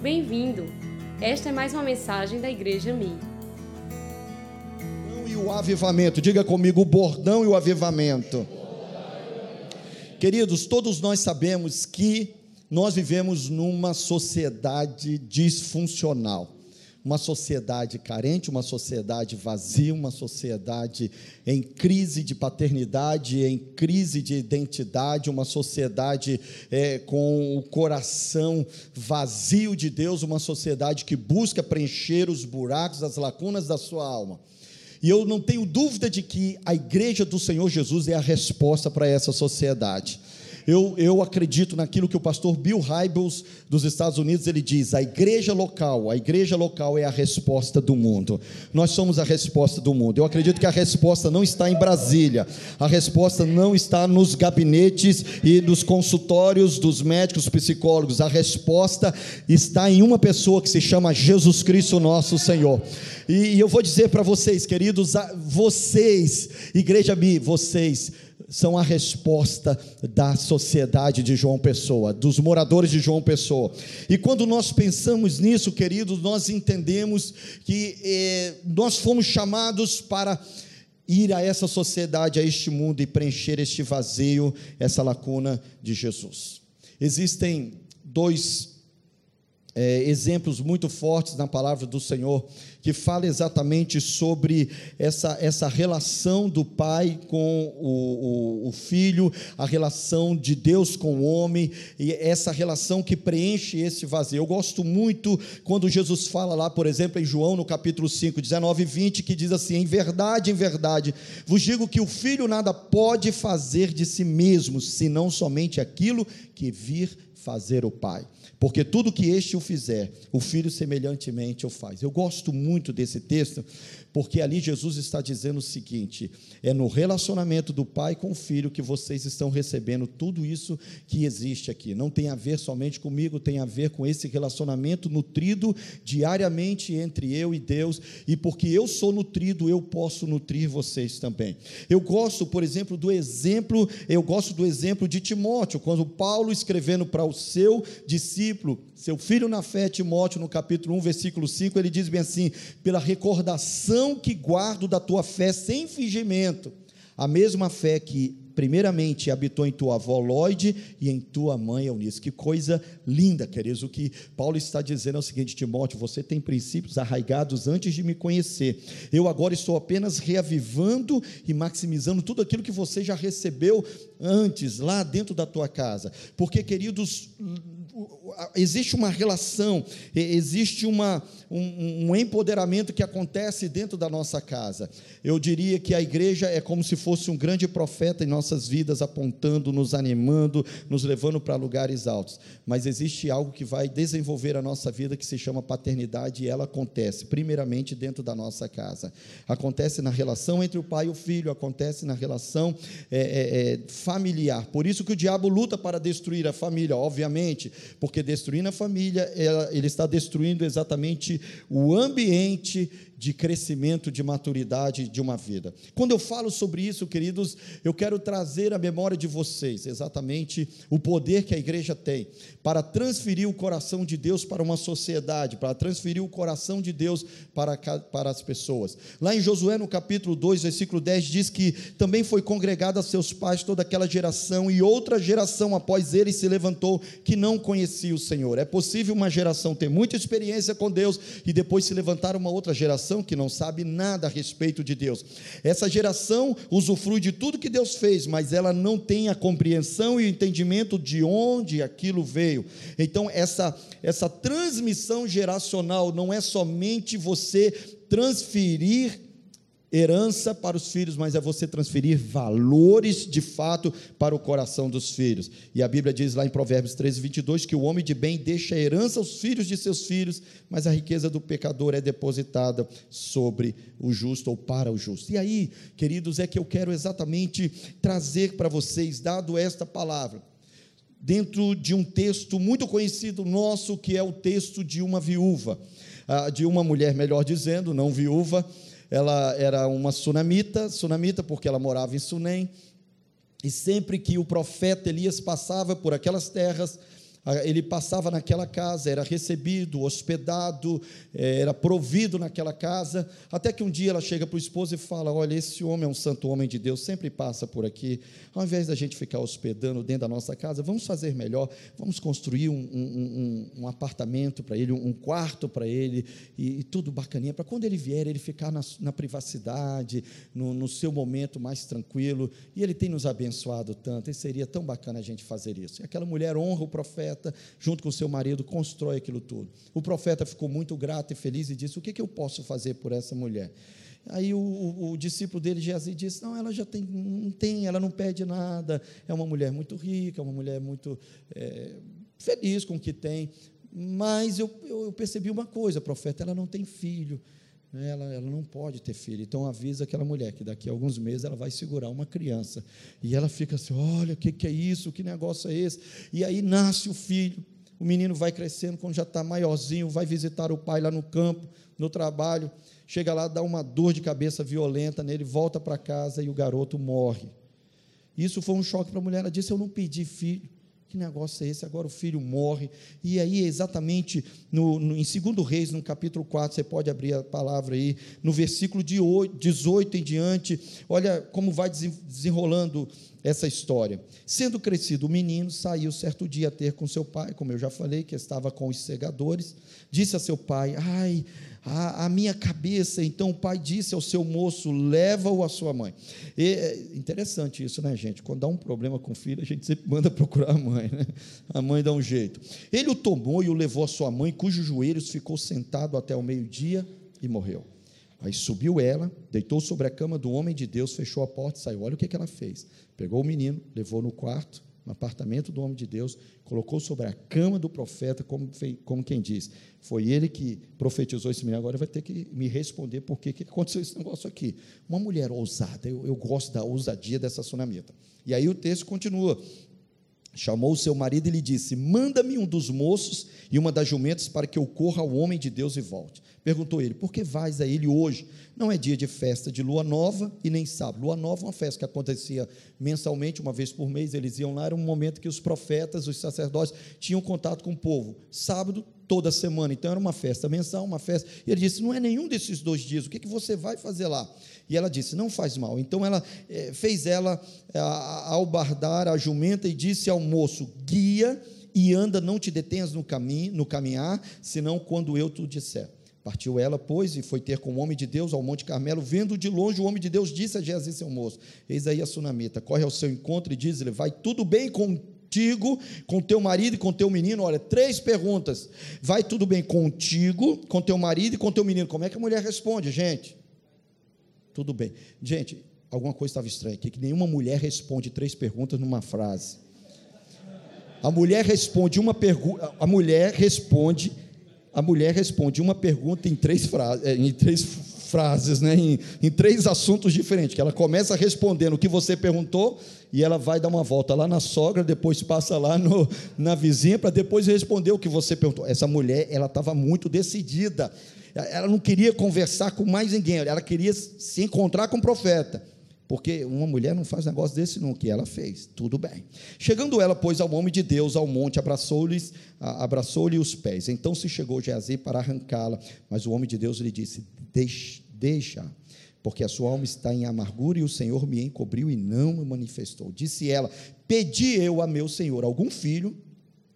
Bem-vindo! Esta é mais uma mensagem da Igreja Mi. E o avivamento, diga comigo, o bordão e o avivamento. Queridos, todos nós sabemos que nós vivemos numa sociedade disfuncional uma sociedade carente, uma sociedade vazia, uma sociedade em crise de paternidade, em crise de identidade, uma sociedade é, com o coração vazio de Deus, uma sociedade que busca preencher os buracos, as lacunas da sua alma. E eu não tenho dúvida de que a igreja do Senhor Jesus é a resposta para essa sociedade. Eu, eu acredito naquilo que o pastor Bill Hybels dos Estados Unidos ele diz: a igreja local, a igreja local é a resposta do mundo. Nós somos a resposta do mundo. Eu acredito que a resposta não está em Brasília, a resposta não está nos gabinetes e nos consultórios dos médicos, psicólogos. A resposta está em uma pessoa que se chama Jesus Cristo, nosso Senhor. E, e eu vou dizer para vocês, queridos, vocês, igreja Mi, vocês são a resposta da sociedade de João Pessoa, dos moradores de João Pessoa. E quando nós pensamos nisso, queridos, nós entendemos que eh, nós fomos chamados para ir a essa sociedade, a este mundo e preencher este vazio, essa lacuna de Jesus. Existem dois é, exemplos muito fortes na palavra do Senhor, que fala exatamente sobre essa, essa relação do pai com o, o, o, filho, a relação de Deus com o homem, e essa relação que preenche esse vazio. Eu gosto muito quando Jesus fala lá, por exemplo, em João, no capítulo 5, 19 e 20, que diz assim: Em verdade, em verdade, vos digo que o filho nada pode fazer de si mesmo, senão somente aquilo que vir fazer o pai porque tudo que este o fizer, o filho semelhantemente o faz. Eu gosto muito desse texto, porque ali Jesus está dizendo o seguinte: é no relacionamento do pai com o filho que vocês estão recebendo tudo isso que existe aqui. Não tem a ver somente comigo, tem a ver com esse relacionamento nutrido diariamente entre eu e Deus, e porque eu sou nutrido, eu posso nutrir vocês também. Eu gosto, por exemplo, do exemplo, eu gosto do exemplo de Timóteo, quando Paulo escrevendo para o seu discípulo, seu filho na fé, Timóteo, no capítulo 1, versículo 5, ele diz bem assim: pela recordação que guardo da tua fé sem fingimento, a mesma fé que primeiramente habitou em tua avó Lloyd e em tua mãe Eunice. Que coisa linda, queridos. O que Paulo está dizendo é o seguinte: Timóteo, você tem princípios arraigados antes de me conhecer. Eu agora estou apenas reavivando e maximizando tudo aquilo que você já recebeu antes, lá dentro da tua casa. Porque, queridos, existe uma relação, existe uma, um, um, empoderamento que acontece dentro da nossa casa. Eu diria que a igreja é como se fosse um grande profeta em nossas vidas, apontando, nos animando, nos levando para lugares altos. Mas existe algo que vai desenvolver a nossa vida que se chama paternidade e ela acontece, primeiramente, dentro da nossa casa. Acontece na relação entre o pai e o filho, acontece na relação é, é, é familiar. Por isso que o diabo luta para destruir a família, obviamente porque destruindo a família, ele está destruindo exatamente o ambiente de crescimento, de maturidade de uma vida. Quando eu falo sobre isso, queridos, eu quero trazer à memória de vocês exatamente o poder que a igreja tem para transferir o coração de Deus para uma sociedade, para transferir o coração de Deus para, para as pessoas. Lá em Josué, no capítulo 2, versículo 10, diz que também foi congregada a seus pais toda aquela geração, e outra geração após ele se levantou que não conhecia o Senhor. É possível uma geração ter muita experiência com Deus e depois se levantar uma outra geração geração que não sabe nada a respeito de Deus. Essa geração usufrui de tudo que Deus fez, mas ela não tem a compreensão e o entendimento de onde aquilo veio. Então, essa, essa transmissão geracional não é somente você transferir herança para os filhos, mas é você transferir valores de fato para o coração dos filhos. E a Bíblia diz lá em Provérbios 13, 22 que o homem de bem deixa a herança aos filhos de seus filhos, mas a riqueza do pecador é depositada sobre o justo ou para o justo. E aí, queridos, é que eu quero exatamente trazer para vocês, dado esta palavra, dentro de um texto muito conhecido nosso, que é o texto de uma viúva, ah, de uma mulher, melhor dizendo, não viúva ela era uma sunamita, sunamita porque ela morava em Sunem, e sempre que o profeta Elias passava por aquelas terras, Ele passava naquela casa, era recebido, hospedado, eh, era provido naquela casa, até que um dia ela chega para o esposo e fala: Olha, esse homem é um santo homem de Deus, sempre passa por aqui. Ao invés da gente ficar hospedando dentro da nossa casa, vamos fazer melhor, vamos construir um, um, um, um apartamento para ele, um quarto para ele, e, e, tudo bacaninha, para quando ele vier, ele ficar na, na privacidade, no, no seu momento mais tranquilo. E ele tem nos abençoado tanto, e seria tão bacana a gente fazer isso. E aquela mulher honra o profeta, junto com seu marido, constrói aquilo tudo. O profeta ficou muito grato e feliz e disse: O que, que eu posso fazer por essa mulher? Aí o, o, o, discípulo dele, Geazi, disse: Não, ela já tem, não tem, ela não pede nada, é uma mulher muito rica, é uma mulher muito é, feliz com o que tem. Mas eu, eu, eu percebi uma coisa, profeta, ela não tem filho. Né, ela, ela não pode ter filho. Então avisa aquela mulher que daqui a alguns meses ela vai segurar uma criança. E ela fica assim: olha, o que, que é isso? Que negócio é esse? E aí nasce o filho. O menino vai crescendo, quando já está maiorzinho, vai visitar o pai lá no campo, no trabalho. Chega lá, dá uma dor de cabeça violenta nele, volta para casa e o garoto morre. Isso foi um choque para a mulher. Ela disse: Eu não pedi filho. Que negócio é esse? Agora o filho morre. E aí, exatamente no, no, em 2 Reis, no capítulo 4, você pode abrir a palavra aí, no versículo de 8, 18 em diante, olha como vai desenrolando essa história. Sendo crescido o menino, saiu certo dia a ter com seu pai, como eu já falei, que estava com os segadores. Disse a seu pai: Ai, a, a, minha cabeça. Então o pai disse ao seu moço: leva-o à sua mãe. E, é interessante isso, né, gente? Quando dá um problema com o filho, a gente sempre manda procurar a mãe, né? A mãe dá um jeito. Ele o tomou e o levou à sua mãe, cujos joelhos ficou sentado até o meio-dia e morreu. Aí subiu ela, deitou sobre a cama do homem de Deus, fechou a porta e saiu. Olha o que, que ela fez. Pegou o menino, levou no quarto, no apartamento do homem de Deus, colocou sobre a cama do profeta, como, como quem diz, foi ele que profetizou esse menino, agora vai ter que me responder por que aconteceu esse negócio aqui. Uma mulher ousada, eu, eu gosto da ousadia dessa sunamita. E aí o texto continua, chamou seu marido e lhe disse: Manda-me um dos moços e uma das jumentas para que eu corra ao homem de Deus e volte. Perguntou ele: Por que vais a ele hoje? Não é dia de festa de lua nova e nem sábado. Lua nova é uma festa que acontecia mensalmente, uma vez por mês. Eles iam lá, era um momento que os profetas, os sacerdotes tinham contato com o povo. Sábado, toda semana. Então era uma festa mensal, uma festa. E ele disse: Não é nenhum desses dois dias. O que, que você vai fazer lá? E ela disse: Não faz mal. Então ela eh, fez ela eh, albardar a jumenta e disse ao moço: Guia e anda, não te detenhas no caminho, no caminhar, senão quando eu te disser. Partiu ela, pois, e foi ter com o homem de Deus ao Monte Carmelo. Vendo de longe, o homem de Deus disse a Geazi, seu moço: Eis aí a sunamita, corre ao seu encontro e diz-lhe: Vai tudo bem contigo, com teu marido e com teu menino? Olha, três perguntas. Vai tudo bem contigo, com teu marido e com teu menino? Como é que a mulher responde, gente? Tudo bem. Gente, alguma coisa estava estranha aqui, que nenhuma mulher responde três perguntas numa frase. A mulher responde uma pergunta, a mulher responde a mulher responde uma pergunta em três, frases, é, em três frases, né? Em, em, três assuntos diferentes. Que ela começa respondendo o que você perguntou e ela vai dar uma volta lá na sogra, depois passa lá no, na vizinha para depois responder o que você perguntou. Essa mulher, ela estava muito decidida. Ela não queria conversar com mais ninguém. Ela queria se encontrar com o profeta. Porque uma mulher não faz negócio desse não, que ela fez. Tudo bem. Chegando ela, pois, ao homem de Deus, ao monte, abraçou-lhe abraçou os pés. Então se chegou Geazi para arrancá-la, mas o homem de Deus lhe disse: Deixa, deixa, porque a sua alma está em amargura e o Senhor me encobriu e não me manifestou. Disse ela: Pedi eu a meu Senhor algum filho?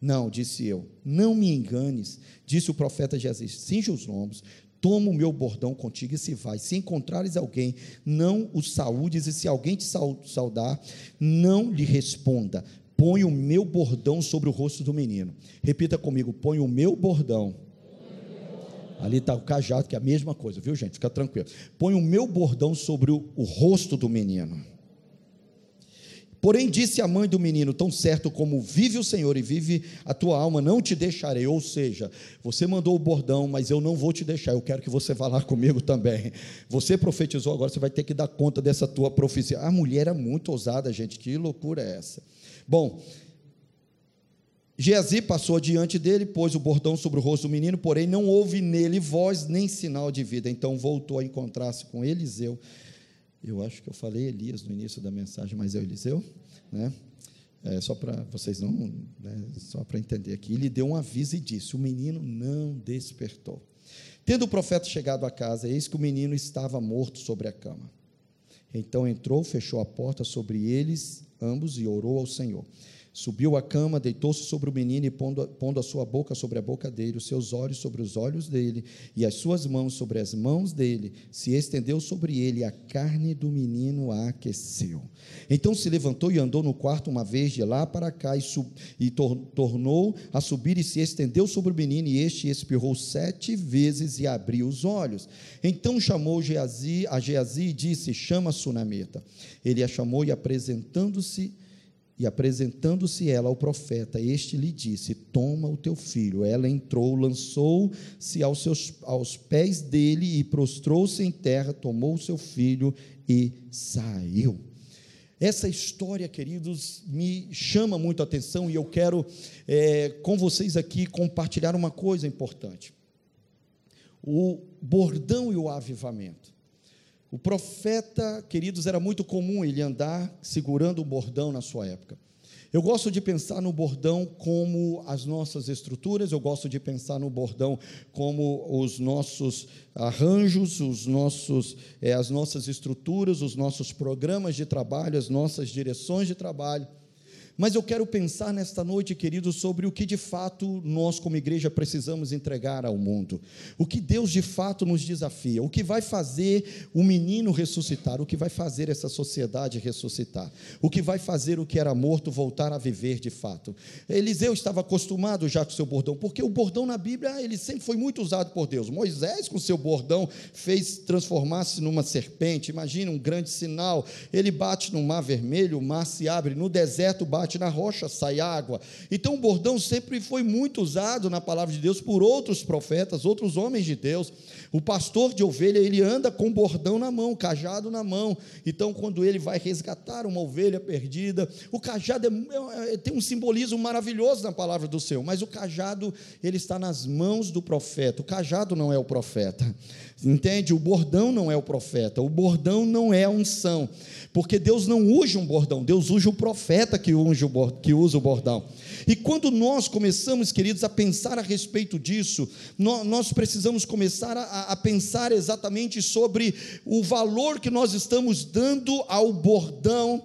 Não, disse eu, não me enganes, disse o profeta Jesus, cinge os lombos, toma o meu bordão contigo e se vai. Se encontrares alguém, não o saúdes, e se alguém te saudar, não lhe responda. Põe o meu bordão sobre o rosto do menino. Repita comigo: põe o meu bordão. Ali está o cajado, que é a mesma coisa, viu, gente? Fica tranquilo. Põe o meu bordão sobre o, o rosto do menino. Porém, disse a mãe do menino: Tão certo como vive o Senhor e vive a tua alma, não te deixarei. Ou seja, você mandou o bordão, mas eu não vou te deixar. Eu quero que você vá lá comigo também. Você profetizou, agora você vai ter que dar conta dessa tua profecia. A mulher é muito ousada, gente. Que loucura é essa? Bom, Geazi passou diante dele, pôs o bordão sobre o rosto do menino, porém não houve nele voz nem sinal de vida. Então voltou a encontrar-se com Eliseu eu acho que eu falei Elias no início da mensagem, mas é Eliseu, né? é, só para vocês não, né, só para entender aqui. Ele deu um aviso e disse: O menino não despertou. Tendo o profeta chegado à casa, eis que o menino estava morto sobre a cama. Então entrou, fechou a porta sobre eles ambos e orou ao Senhor. Subiu à cama, deitou-se sobre o menino e, pondo, pondo a sua boca sobre a boca dele, os seus olhos sobre os olhos dele, e as suas mãos sobre as mãos dele, se estendeu sobre ele, e a carne do menino a aqueceu. Então se levantou e andou no quarto uma vez, de lá para cá, e, sub, e tor, tornou a subir e se estendeu sobre o menino, e este espirrou sete vezes e abriu os olhos. Então chamou Geazi, a Geazi e disse: Chama a sunameta. Ele a chamou e apresentando-se, e apresentando-se ela ao profeta, este lhe disse: Toma o teu filho. Ela entrou, lançou-se aos, seus, aos pés dele e prostrou-se em terra, tomou o seu filho e saiu. Essa história, queridos, me chama muito a atenção e eu quero é, com vocês aqui compartilhar uma coisa importante: o bordão e o avivamento. O profeta, queridos, era muito comum ele andar segurando o bordão na sua época. Eu gosto de pensar no bordão como as nossas estruturas, eu gosto de pensar no bordão como os nossos arranjos, os nossos, é, as nossas estruturas, os nossos programas de trabalho, as nossas direções de trabalho. Mas eu quero pensar nesta noite, queridos, sobre o que de fato nós, como igreja, precisamos entregar ao mundo. O que Deus de fato nos desafia. O que vai fazer o menino ressuscitar. O que vai fazer essa sociedade ressuscitar. O que vai fazer o que era morto voltar a viver de fato. Eliseu estava acostumado já com seu bordão, porque o bordão na Bíblia ele sempre foi muito usado por Deus. Moisés, com seu bordão, fez transformar-se numa serpente. Imagina um grande sinal. Ele bate no mar vermelho, o mar se abre. No deserto, bate bate na rocha, sai água. Então o bordão sempre foi muito usado na palavra de Deus por outros profetas, outros homens de Deus. O pastor de ovelha, ele anda com bordão na mão, cajado na mão. Então, quando ele vai resgatar uma ovelha perdida, o cajado é, é, tem um simbolismo maravilhoso na palavra do Senhor, mas o cajado, ele está nas mãos do profeta. O cajado não é o profeta. Entende? O bordão não é o profeta, o bordão não é a unção, porque Deus não usa um bordão, Deus usa o profeta que, usa o, que usa o bordão. E quando nós começamos, queridos, a pensar a respeito disso, nós, precisamos começar a pensar exatamente sobre o valor que nós estamos dando ao bordão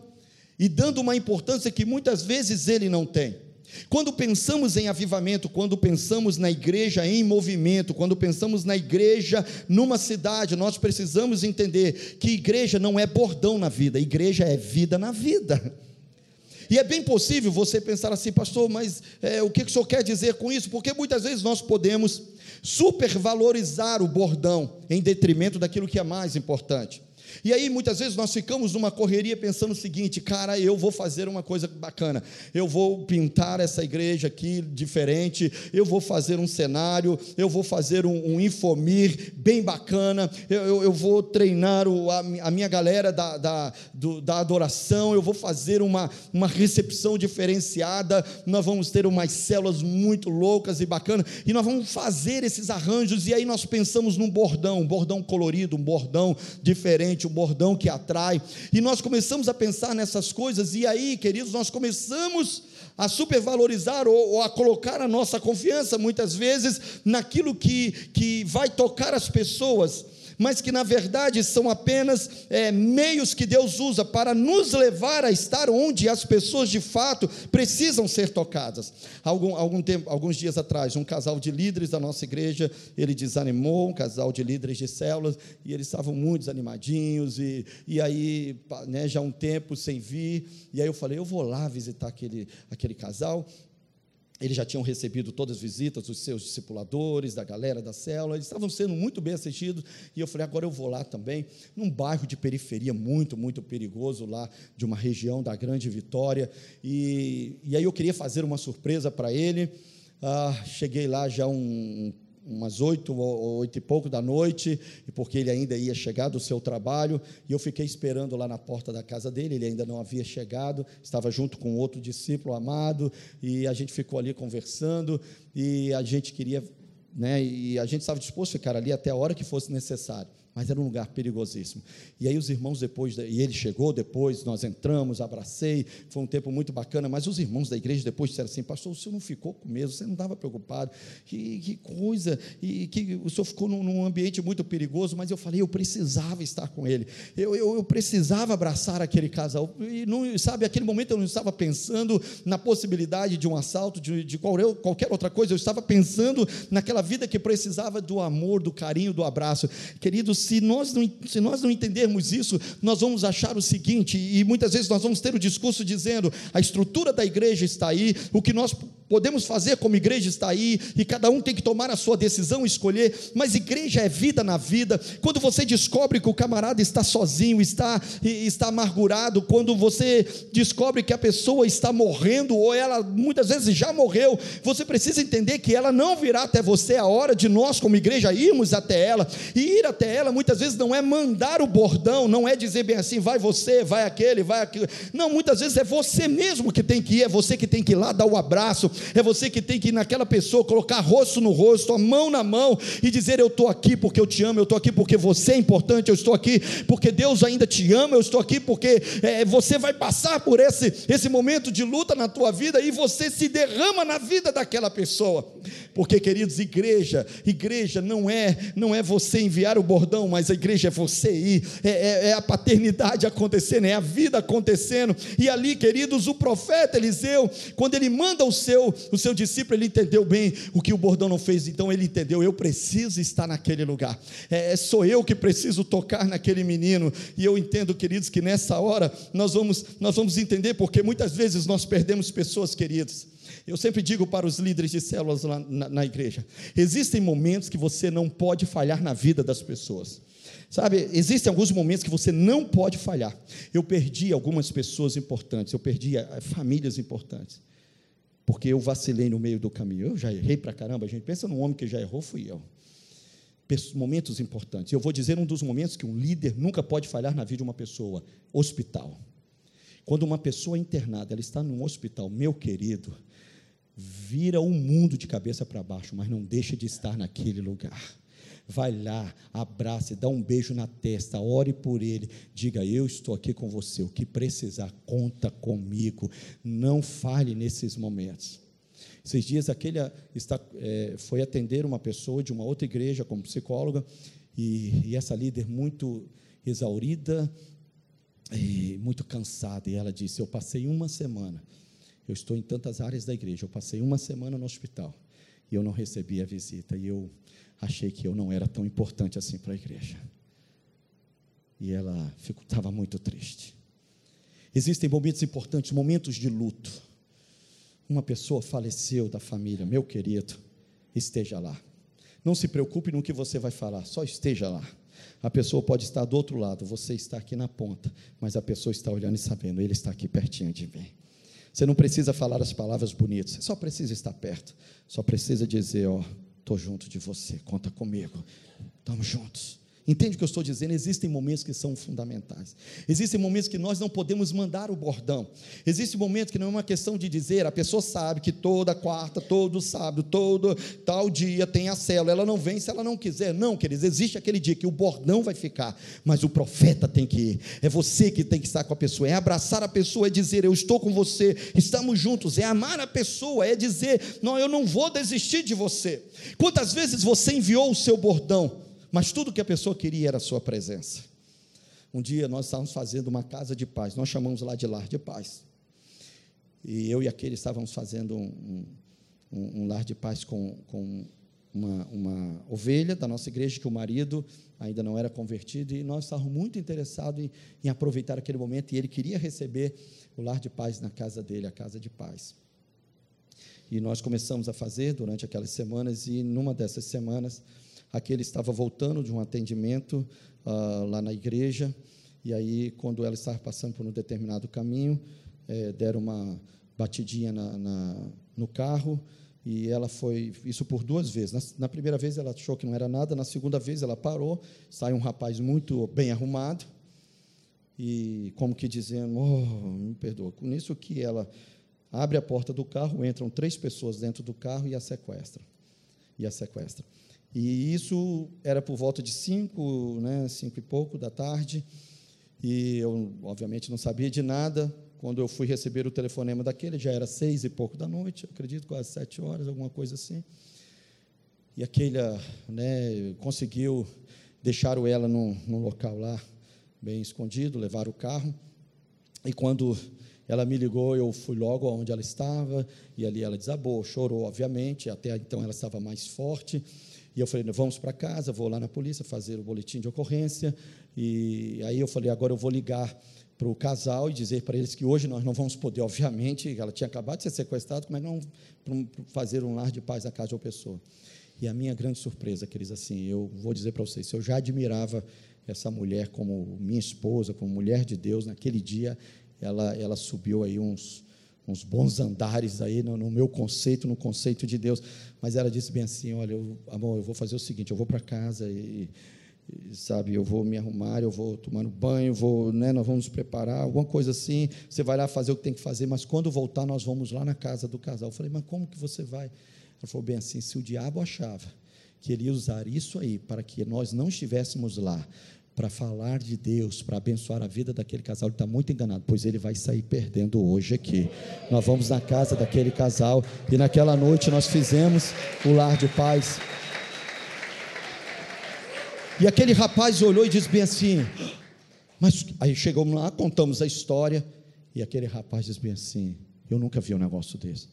e dando uma importância que muitas vezes ele não tem. Quando pensamos em avivamento, quando pensamos na igreja em movimento, quando pensamos na igreja numa cidade, nós precisamos entender que igreja não é bordão na vida, igreja é vida na vida. E é bem possível você pensar assim, pastor, mas é, o que o senhor quer dizer com isso? Porque muitas vezes nós podemos supervalorizar o bordão em detrimento daquilo que é mais importante. E aí muitas vezes nós ficamos numa correria pensando o seguinte, cara, eu vou fazer uma coisa bacana, eu vou pintar essa igreja aqui diferente, eu vou fazer um cenário, eu vou fazer um, um infomir bem bacana, eu, eu, eu vou treinar o, a, a, minha galera da, da, do, da adoração, eu vou fazer uma, uma recepção diferenciada, nós vamos ter umas células muito loucas e bacanas, e nós vamos fazer esses arranjos, e aí nós pensamos num bordão, um bordão colorido, um bordão diferente, um bordão que atrai. E nós começamos a pensar nessas coisas, e aí, queridos, nós começamos a supervalorizar ou, ou, a colocar a nossa confiança, muitas vezes, naquilo que, que vai tocar as pessoas mas que na verdade são apenas é, meios que Deus usa para nos levar a estar onde as pessoas de fato precisam ser tocadas. Algum, algum tempo, alguns dias atrás, um casal de líderes da nossa igreja, ele desanimou, um casal de líderes de células, e eles estavam muito desanimadinhos, e, e aí, né, já um tempo sem vir, e aí eu falei, eu vou lá visitar aquele, aquele casal, eles já tinham recebido todas as visitas dos seus discipuladores, da galera da célula, eles estavam sendo muito bem assistidos, e eu falei, agora eu vou lá também, num bairro de periferia muito, muito perigoso, lá de uma região da Grande Vitória, e, e aí eu queria fazer uma surpresa para ele, ah, cheguei lá já um, umas oito ou oito e pouco da noite, e porque ele ainda ia chegar do seu trabalho, e eu fiquei esperando lá na porta da casa dele, ele ainda não havia chegado, estava junto com outro discípulo amado, e a gente ficou ali conversando, e a gente queria, né, e a gente estava disposto a ficar ali até a hora que fosse necessário. Mas era um lugar perigosíssimo. E aí os irmãos depois, e ele chegou depois, nós entramos, abracei, foi um tempo muito bacana, mas os irmãos da igreja depois disseram assim, pastor, o senhor não ficou com medo, você não estava preocupado, que, que, coisa, e que o senhor ficou num, num, ambiente muito perigoso, mas eu falei, eu precisava estar com ele, eu, eu, eu precisava abraçar aquele casal, e não, sabe, aquele momento eu não estava pensando na possibilidade de um assalto, de, de qualquer outra coisa, eu estava pensando naquela vida que precisava do amor, do carinho, do abraço, queridos, se nós, não, se nós não entendermos isso, nós vamos achar o seguinte, e muitas vezes nós vamos ter o discurso dizendo: a estrutura da igreja está aí, o que nós podemos fazer como igreja está aí, e cada um tem que tomar a sua decisão, escolher, mas igreja é vida na vida. Quando você descobre que o camarada está sozinho, está, está amargurado, quando você descobre que a pessoa está morrendo, ou ela muitas vezes já morreu, você precisa entender que ela não virá até você a hora de nós, como igreja, irmos até ela, e ir até ela muitas vezes não é mandar o bordão, não é dizer bem assim, vai você, vai aquele, vai aquilo. Não, muitas vezes é você mesmo que tem que ir, é você que tem que ir lá dar o abraço, é você que tem que ir naquela pessoa, colocar rosto no rosto, a mão na mão e dizer: Eu estou aqui porque eu te amo, eu estou aqui porque você é importante, eu estou aqui porque Deus ainda te ama, eu estou aqui porque é, você vai passar por esse, esse momento de luta na tua vida e você se derrama na vida daquela pessoa. Porque, queridos, igreja, igreja não é, não é você enviar o bordão, mas a igreja é você ir, é, é, é a paternidade acontecendo, é a vida acontecendo. E ali, queridos, o profeta Eliseu, quando ele manda o seu, o seu discípulo, ele entendeu bem o que o bordão não fez, então ele entendeu: eu preciso estar naquele lugar, é, é, sou eu que preciso tocar naquele menino. E eu entendo, queridos, que nessa hora nós vamos, nós vamos entender, porque muitas vezes nós perdemos pessoas queridas. Eu sempre digo para os líderes de células lá na, na igreja: existem momentos que você não pode falhar na vida das pessoas. Sabe, existem alguns momentos que você não pode falhar. Eu perdi algumas pessoas importantes, eu perdi eh, famílias importantes, porque eu vacilei no meio do caminho. Eu já errei para caramba, a gente pensa num homem que já errou, fui eu. Momentos importantes. Eu vou dizer um dos momentos que um líder nunca pode falhar na vida de uma pessoa: hospital. Quando uma pessoa é internada, ela está num hospital, meu querido, vira o mundo de cabeça para baixo, mas não deixa de estar naquele lugar. Vai lá, abrace, dá um beijo na testa, ore por ele, diga: Eu estou aqui com você, o que precisar, conta comigo, não fale nesses momentos. Esses dias, aquele está, é, foi atender uma pessoa de uma outra igreja como psicóloga, e, e essa líder muito exaurida, e muito cansada, e ela disse: Eu passei uma semana eu estou em tantas áreas da igreja. Eu passei uma semana no hospital e eu não recebi a visita. E eu achei que eu não era tão importante assim para a igreja. E ela estava muito triste. Existem momentos importantes, momentos de luto. Uma pessoa faleceu da família, meu querido, esteja lá. Não se preocupe no que você vai falar, só esteja lá. A pessoa pode estar do outro lado, você está aqui na ponta, mas a pessoa está olhando e sabendo, ele está aqui pertinho de mim. Você não precisa falar as palavras bonitas, você só precisa estar perto, só precisa dizer: Ó, estou junto de você, conta comigo, estamos juntos. Entende o que eu estou dizendo? Existem momentos que são fundamentais. Existem momentos que nós não podemos mandar o bordão. Existe momento que não é uma questão de dizer, a pessoa sabe que toda quarta, todo sábado, todo tal dia tem a célula. Ela não vem se ela não quiser. Não, queridos, existe aquele dia que o bordão vai ficar, mas o profeta tem que ir. É você que tem que estar com a pessoa. É abraçar a pessoa, é dizer, eu estou com você, estamos juntos. É amar a pessoa, é dizer, não, eu não vou desistir de você. Quantas vezes você enviou o seu bordão? Mas tudo que a pessoa queria era a sua presença. Um dia nós estávamos fazendo uma casa de paz, nós chamamos lá de lar de paz. E eu e aquele estávamos fazendo um, um, um lar de paz com, com uma, uma, ovelha da nossa igreja, que o marido ainda não era convertido, e nós estávamos muito interessados em, em aproveitar aquele momento, e ele queria receber o lar de paz na casa dele, a casa de paz. E nós começamos a fazer durante aquelas semanas, e numa dessas semanas, Aquele estava voltando de um atendimento uh, lá na igreja, e aí, quando ela estava passando por um determinado caminho, é, deram uma batidinha na, na, no carro, e ela foi, isso por duas vezes. Na, na, primeira vez ela achou que não era nada, na segunda vez ela parou, sai um rapaz muito bem arrumado, e como que dizendo, oh, me perdoa. Com isso que ela abre a porta do carro, entram três pessoas dentro do carro e a sequestram. E a sequestram. E isso era por volta de cinco, né, cinco e pouco da tarde, e eu, obviamente, não sabia de nada. Quando eu fui receber o telefonema daquele, já era seis e pouco da noite, acredito, quase sete horas, alguma coisa assim. E aquele né, conseguiu deixar ela num, num local lá, bem escondido, levar o carro. E quando ela me ligou, eu fui logo aonde ela estava, e ali ela desabou, chorou, obviamente, até então ela estava mais forte. E eu falei, vamos para casa, vou lá na polícia fazer o boletim de ocorrência. E aí eu falei, agora eu vou ligar para o casal e dizer para eles que hoje nós não vamos poder, obviamente, ela tinha acabado de ser sequestrada, que não fazer um lar de paz na casa de uma pessoa? E a minha grande surpresa, queridos, assim, eu vou dizer para vocês, eu já admirava essa mulher como minha esposa, como mulher de Deus, naquele dia ela, ela subiu aí uns, uns bons andares aí no, no, meu conceito, no conceito de Deus. Mas ela disse bem assim: Olha, eu, amor, eu vou fazer o seguinte: eu vou para casa e, e, sabe, eu vou me arrumar, eu vou tomar um banho, vou, né, nós vamos nos preparar, alguma coisa assim. Você vai lá fazer o que tem que fazer, mas quando voltar, nós vamos lá na casa do casal. Eu falei: Mas como que você vai? Ela falou bem assim: se o diabo achava que ele ia usar isso aí para que nós não estivéssemos lá, para falar de Deus, para abençoar a vida daquele casal, ele está muito enganado, pois ele vai sair perdendo hoje aqui. Nós vamos na casa daquele casal e naquela noite nós fizemos o lar de paz. E aquele rapaz olhou e disse bem assim: Mas aí chegamos lá, contamos a história, e aquele rapaz disse bem assim: Eu nunca vi um negócio desse.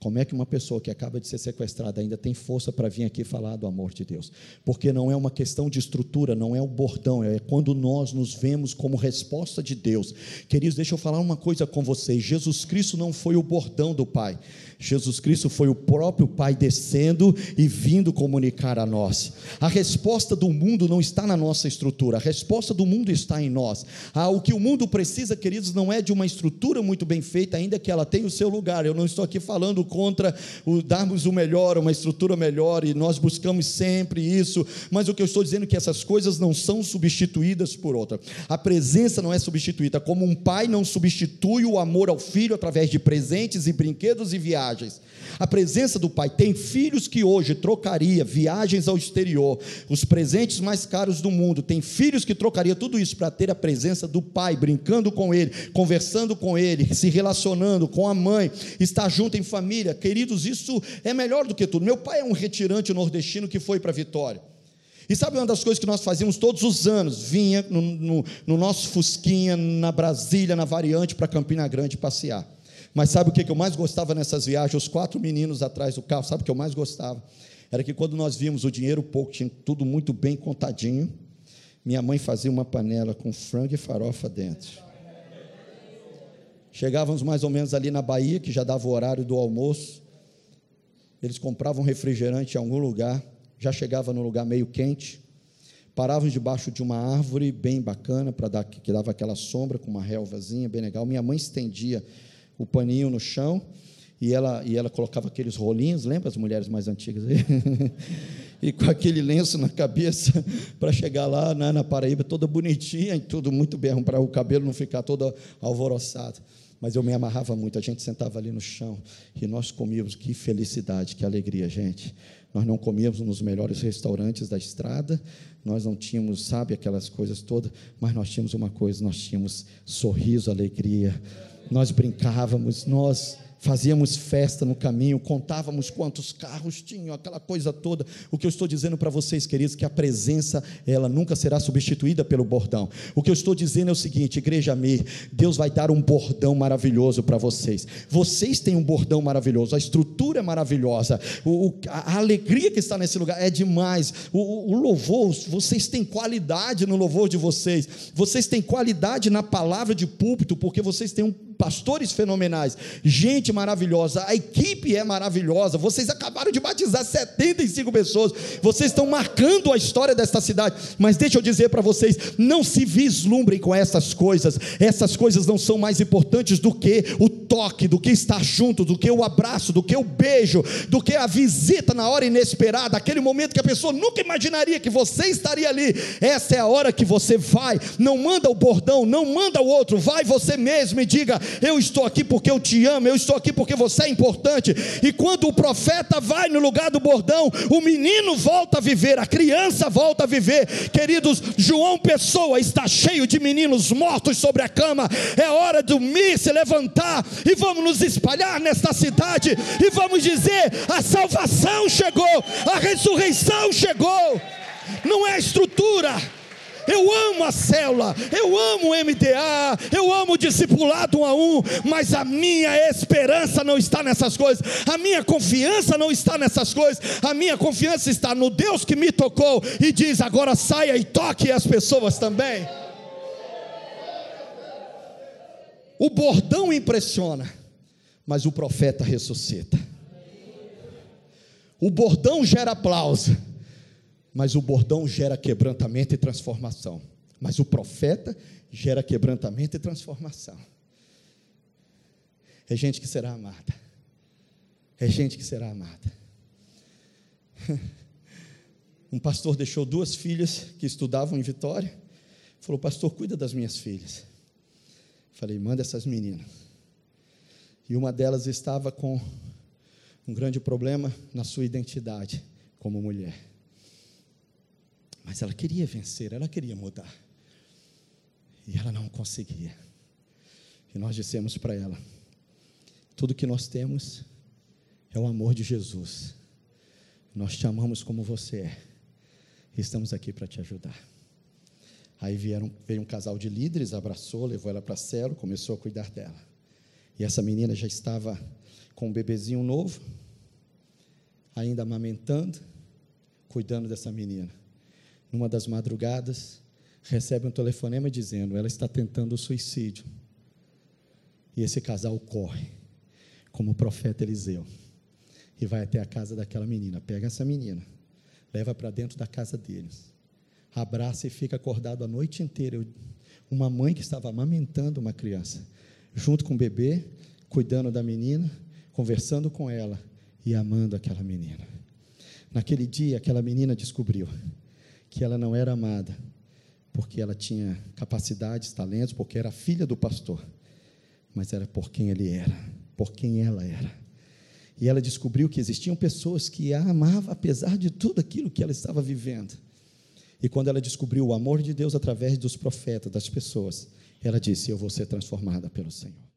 Como é que uma pessoa que acaba de ser sequestrada ainda tem força para vir aqui falar do amor de Deus? Porque não é uma questão de estrutura, não é o bordão, é quando nós nos vemos como resposta de Deus. Queridos, deixa eu falar uma coisa com vocês: Jesus Cristo não foi o bordão do Pai. Jesus Cristo foi o próprio Pai descendo e vindo comunicar a nós. A resposta do mundo não está na nossa estrutura, a resposta do mundo está em nós. Ah, o que o mundo precisa, queridos, não é de uma estrutura muito bem feita, ainda que ela tenha o seu lugar. Eu não estou aqui falando contra o darmos o melhor, uma estrutura melhor, e nós buscamos sempre isso, mas o que eu estou dizendo é que essas coisas não são substituídas por outra. A presença não é substituída, como um pai não substitui o amor ao filho através de presentes e brinquedos e viagens viagens. A presença do Pai tem filhos que hoje trocaria viagens ao exterior, os presentes mais caros do mundo. Tem filhos que trocaria tudo isso para ter a presença do Pai, brincando com ele, conversando com ele, se relacionando com a mãe, estar junto em família. Queridos, isso é melhor do que tudo. Meu pai é um retirante nordestino que foi para Vitória. E sabe uma das coisas que nós fazíamos todos os anos? Vinha no, no, no nosso Fusquinha, na Brasília, na variante, para Campina Grande passear. Mas sabe o que eu mais gostava nessas viagens? Os quatro meninos atrás do carro, sabe o que eu mais gostava? Era que quando nós víamos o dinheiro pouco, tinha tudo muito bem contadinho. Minha mãe fazia uma panela com frango e farofa dentro. Chegávamos mais ou menos ali na Bahia, que já dava o horário do almoço. Eles compravam refrigerante em algum lugar, já chegava no lugar meio quente. Paravam debaixo de uma árvore bem bacana, para dar que dava aquela sombra com uma relvazinha bem legal. Minha mãe estendia o paninho no chão e ela, e ela colocava aqueles rolinhos, lembra as mulheres mais antigas aí? e com aquele lenço na cabeça para chegar lá né, na Paraíba toda bonitinha e tudo muito bem, para o cabelo não ficar todo alvoroçado. Mas eu me amarrava muito, a gente sentava ali no chão e nós comíamos, que felicidade, que alegria, gente. Nós não comíamos nos melhores restaurantes da estrada, nós não tínhamos, sabe, aquelas coisas todas, mas nós tínhamos uma coisa, nós tínhamos sorriso, alegria, nós brincávamos, nós fazíamos festa no caminho, contávamos quantos carros tinham, aquela coisa toda. O que eu estou dizendo para vocês, queridos, que a presença, ela nunca será substituída pelo bordão. O que eu estou dizendo é o seguinte, igreja Mir, Deus vai dar um bordão maravilhoso para vocês. Vocês têm um bordão maravilhoso, a estrutura é maravilhosa, o, a, alegria que está nesse lugar é demais. O, o louvor, vocês têm qualidade no louvor de vocês, vocês têm qualidade na palavra de púlpito, porque vocês têm um pastores fenomenais, gente maravilhosa, a equipe é maravilhosa. Vocês acabaram de batizar 75 pessoas, vocês estão marcando a história desta cidade. Mas deixa eu dizer para vocês: não se vislumbrem com essas coisas, essas coisas não são mais importantes do que o toque, do que estar junto, do que o abraço, do que o beijo, do que a visita na hora inesperada, aquele momento que a pessoa nunca imaginaria que você estaria ali. Essa é a hora que você vai, não manda o bordão, não manda o outro, vai você mesmo e diga: eu estou aqui porque eu te amo, eu estou aqui porque você é importante. E quando o profeta vai no lugar do bordão, o menino volta a viver, a criança volta a viver. Queridos, João Pessoa está cheio de meninos mortos sobre a cama. É hora de dormir, se levantar e vamos nos espalhar nesta cidade e vamos dizer: a salvação chegou, a ressurreição chegou. Não é estrutura eu amo a célula, eu amo o MDA, eu amo o discipulado um a um, mas a minha esperança não está nessas coisas, a minha confiança não está nessas coisas, a minha confiança está no Deus que me tocou e diz: agora saia e toque as pessoas também. O bordão impressiona, mas o profeta ressuscita. O bordão gera aplauso, mas o bordão gera quebrantamento e transformação. Mas o profeta gera quebrantamento e transformação. É gente que será amada. É gente que será amada. Um pastor deixou duas filhas que estudavam em Vitória. Falou, pastor, cuida das minhas filhas. Falei, manda essas meninas. E uma delas estava com um grande problema na sua identidade como mulher. Mas ela queria vencer, ela queria mudar. E ela não conseguia. E nós dissemos para ela: tudo que nós temos é o amor de Jesus. Nós te amamos como você é. E estamos aqui para te ajudar. Aí vieram, veio um casal de líderes, abraçou, levou ela para a cela, começou a cuidar dela. E essa menina já estava com um bebezinho novo, ainda amamentando, cuidando dessa menina numa das madrugadas, recebe um telefonema dizendo: ela está tentando o suicídio. E esse casal corre, como o profeta Eliseu, e vai até a casa daquela menina. Pega essa menina, leva para dentro da casa deles, abraça e fica acordado a noite inteira. Uma mãe que estava amamentando uma criança, junto com o bebê, cuidando da menina, conversando com ela e amando aquela menina. Naquele dia, aquela menina descobriu que ela não era amada, porque ela tinha capacidades, talentos, porque era filha do pastor, mas era por quem ele era, por quem ela era. E ela descobriu que existiam pessoas que a amavam apesar de tudo aquilo que ela estava vivendo. E quando ela descobriu o amor de Deus através dos profetas, das pessoas, ela disse: Eu vou ser transformada pelo Senhor.